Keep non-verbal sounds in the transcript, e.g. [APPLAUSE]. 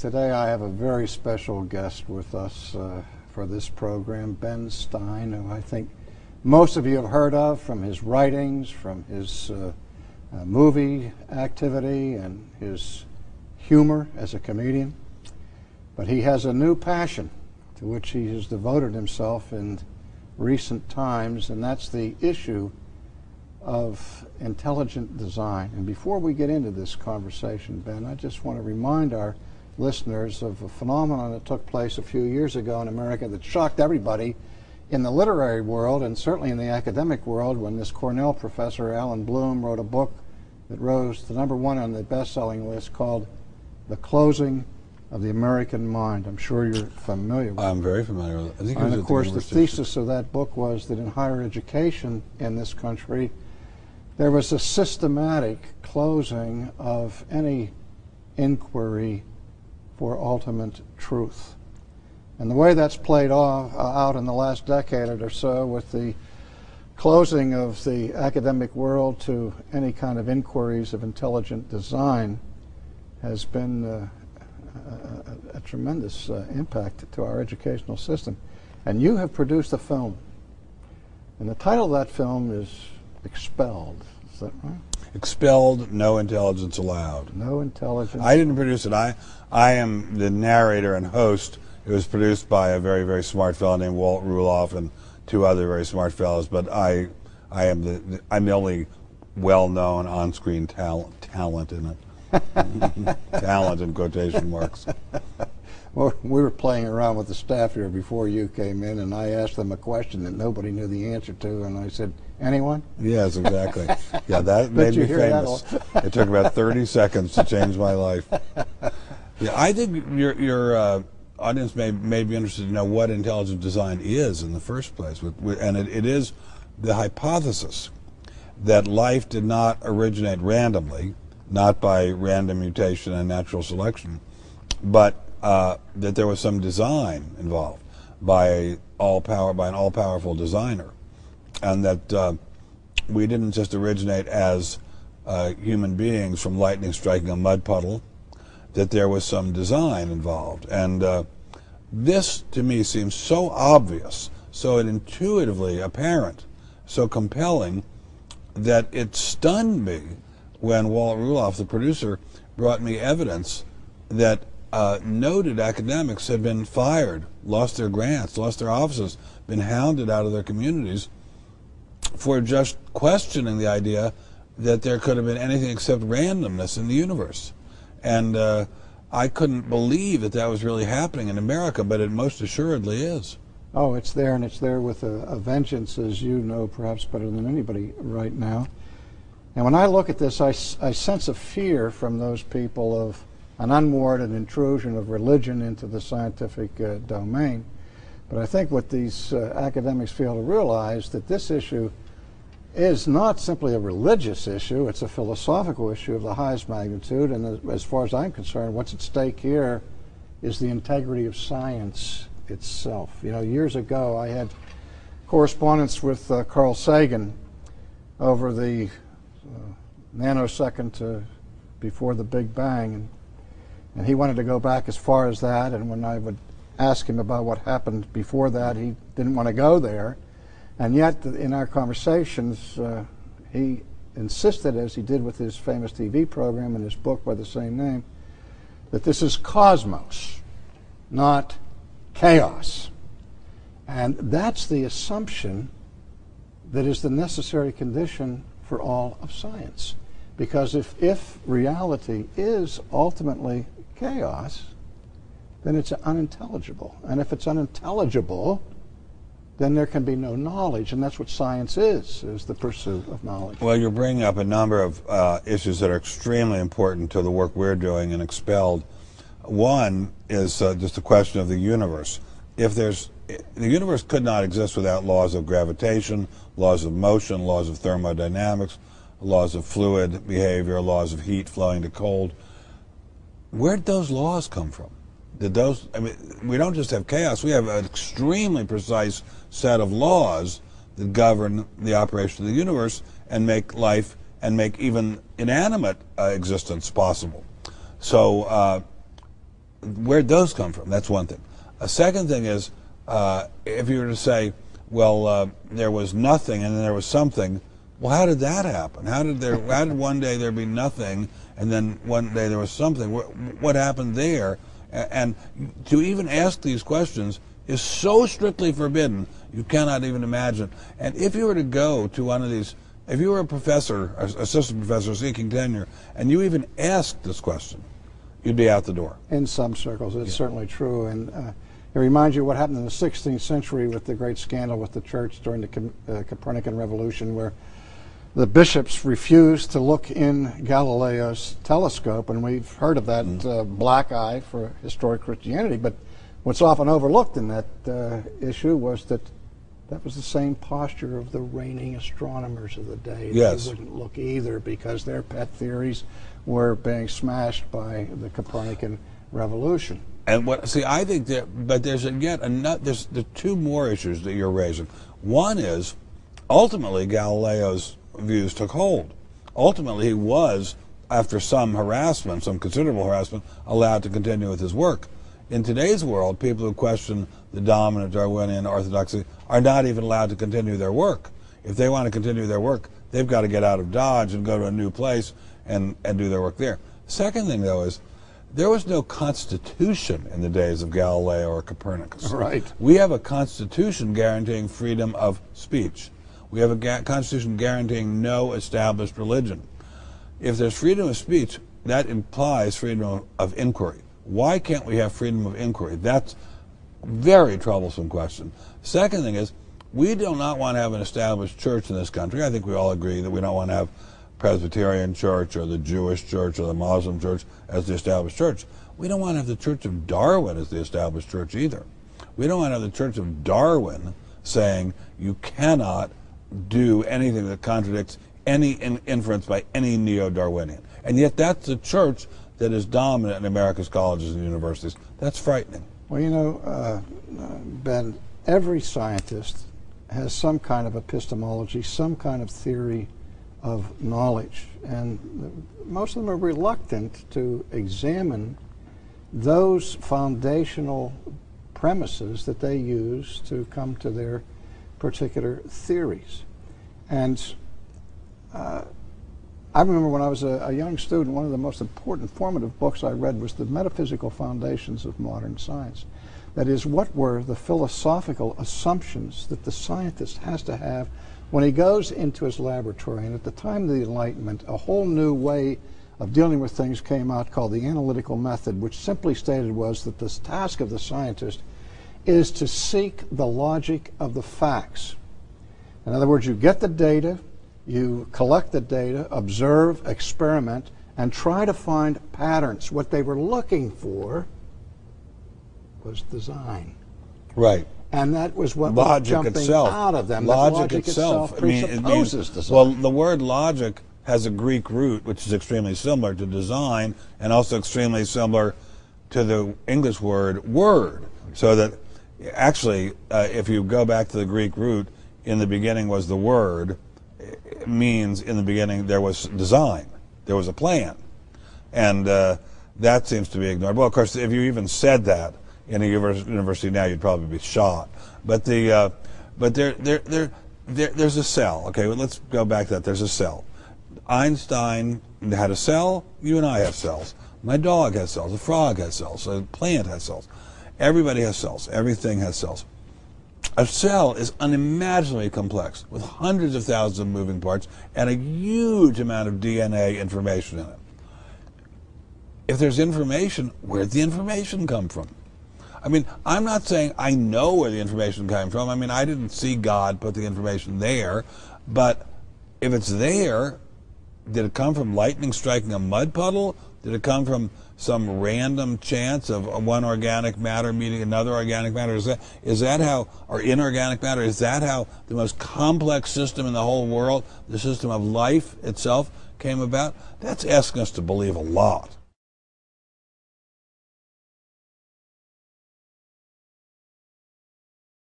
Today I have a very special guest with us uh, for this program, Ben Stein, who I think most of you have heard of from his writings, from his uh, uh, movie activity, and his humor as a comedian. But he has a new passion to which he has devoted himself in recent times, and that's the issue of intelligent design. And before we get into this conversation, Ben, I just want to remind our listeners of a phenomenon that took place a few years ago in America that shocked everybody in the literary world and certainly in the academic world when this Cornell professor, Allan Bloom, wrote a book that rose to number one on the best-selling list called The Closing of the American Mind. I'm sure you're familiar with it. I'm very familiar with it. I think it And of course, the of thesis of that book was that in higher education in this country, there was a systematic closing of any inquiry for ultimate truth. And the way that's played off, uh, out in the last decade or so with the closing of the academic world to any kind of inquiries of intelligent design has been uh, a, a, tremendous uh, impact to our educational system. And you have produced a film. And the title of that film is Expelled. Is that right? Expelled, no intelligence allowed. No intelligence. I didn't produce it. I, I am the narrator and host. It was produced by a very, very smart fellow named Walt Ruloff and two other very smart fellows. But I, I am the, the I'm the only well-known on-screen talent talent in it. [LAUGHS] talent in quotation marks. Well, we were playing around with the staff here before you came in, and I asked them a question that nobody knew the answer to, and I said, "Anyone?" Yes, exactly. Yeah, [LAUGHS] that made me famous. it took about 30 [LAUGHS] seconds to change my life. [LAUGHS] Yeah, I think your your uh, audience may may be interested to know what intelligent design is in the first place, and it, it is the hypothesis that life did not originate randomly, not by random mutation and natural selection, but uh, that there was some design involved by all power by an all powerful designer, and that uh, we didn't just originate as uh, human beings from lightning striking a mud puddle, that there was some design involved. And uh, this, to me, seems so obvious, so intuitively apparent, so compelling, that it stunned me when Walt Ruloff, the producer, brought me evidence that uh, noted academics had been fired, lost their grants, lost their offices, been hounded out of their communities for just questioning the idea that there could have been anything except randomness in the universe. And uh, I couldn't believe that that was really happening in America, but it most assuredly is. Oh, it's there, and it's there with a, a vengeance, as you know perhaps better than anybody right now. And when I look at this, I sense a fear from those people of an unwarranted intrusion of religion into the scientific uh, domain. But I think what these uh, academics fail to realize that this issue is not simply a religious issue, it's a philosophical issue of the highest magnitude. And as- far as I'm concerned, what's at stake here is the integrity of science itself. You know, years ago I had correspondence with uh, Carl Sagan over the uh, nanosecond to before the Big Bang, and, and he wanted to go back as far as that. And when I would ask him about what happened before that, he didn't want to go there. And yet, in our conversations, uh, he insisted, as he did with his famous TV program and his book by the same name, that this is cosmos, not chaos. And that's the assumption that is the necessary condition for all of science. Because if, if reality is ultimately chaos, then it's unintelligible. And if it's unintelligible, then there can be no knowledge. And that's what science is, is the pursuit of knowledge. Well, you're bringing up a number of uh, issues that are extremely important to the work we're doing in Expelled. One is uh, just the question of the universe. If there's the universe could not exist without laws of gravitation, laws of motion, laws of thermodynamics, laws of fluid behavior, laws of heat flowing to cold. Where'd those laws come from? Did those? I mean, we don't just have chaos. We have an extremely precise set of laws that govern the operation of the universe and make life and make even inanimate uh, existence possible. So, uh, where'd those come from? That's one thing. A second thing is, uh, if you were to say, well, uh, there was nothing and then there was something, well, how did that happen? How did there? How did one day there be nothing and then one day there was something? What, what happened there? And to even ask these questions is so strictly forbidden, you cannot even imagine. And if you were to go to one of these, if you were a professor, assistant professor seeking tenure, and you even asked this question, you'd be out the door. In some circles, it's certainly true. And uh, it reminds you what happened in the 16th century with the great scandal with the church during the Com- uh, Copernican Revolution, where the bishops refused to look in Galileo's telescope. And we've heard of that uh, black eye for historic Christianity. But what's often overlooked in that uh, issue was that that was the same posture of the reigning astronomers of the day. Yes. They wouldn't look either because their pet theories were being smashed by the Copernican revolution. And what? See, I think that, but there's yet another. There's the two more issues that you're raising. One is, ultimately, Galileo's views took hold. Ultimately, he was, after some harassment, some considerable harassment, allowed to continue with his work. In today's world, people who question the dominant Darwinian orthodoxy are not even allowed to continue their work. If they want to continue their work, they've got to get out of Dodge and go to a new place and, and do their work there. Second thing, though, is there was no constitution in the days of Galileo or Copernicus. Right. We have a constitution guaranteeing freedom of speech. We have a constitution guaranteeing no established religion. If there's freedom of speech, that implies freedom of, of inquiry. Why can't we have freedom of inquiry? That's a very troublesome question. Second thing is, we do not want to have an established church in this country. I think we all agree that we don't want to have Presbyterian church or the Jewish church or the Muslim church as the established church. We don't want to have the Church of Darwin as the established church either. We don't want to have the Church of Darwin saying you cannot do anything that contradicts any in- inference by any neo-Darwinian. And yet that's the church that is dominant in America's colleges and universities. That's frightening. Well, you know, uh, Ben, every scientist has some kind of epistemology, some kind of theory of knowledge, and most of them are reluctant to examine those foundational premises that they use to come to their particular theories. And uh, I remember when I was a, a young student, one of the most important formative books I read was The Metaphysical Foundations of Modern Science. That is, what were the philosophical assumptions that the scientist has to have when he goes into his laboratory? And at the time of the Enlightenment, a whole new way of dealing with things came out called the analytical method, which simply stated was that the task of the scientist is to seek the logic of the facts. In other words, you get the data, you collect the data, observe, experiment, and try to find patterns. What they were looking for was design. Right. And that was what was logic jumping itself. out of them. that Logic, itself. I mean, it presupposes design. well, the word logic has a Greek root, which is extremely similar to design, and also extremely similar to the English word word. So that actually, uh, if you go back to the Greek root, in the beginning was the word, means in the beginning there was design, there was a plan, and uh, that seems to be ignored. Well, of course, if you even said that in a university now, you'd probably be shot. But the uh, but there there there there there's a cell. Okay, well, let's go back to that. There's a cell. Einstein had a cell. You and I have cells. My dog has cells. A frog has cells. A plant has cells. Everybody has cells. Everything has cells. A cell is unimaginably complex with hundreds of thousands of moving parts and a huge amount of DNA information in it. If there's information, where'd the information come from? I mean, I'm not saying I know where the information came from. I mean, I didn't see God put the information there, but if it's there, did it come from lightning striking a mud puddle? Did it come from some random chance of one organic matter meeting another organic matter? Is that is that how, or inorganic matter? Is that how the most complex system in the whole world, the system of life itself, came about? That's asking us to believe a lot.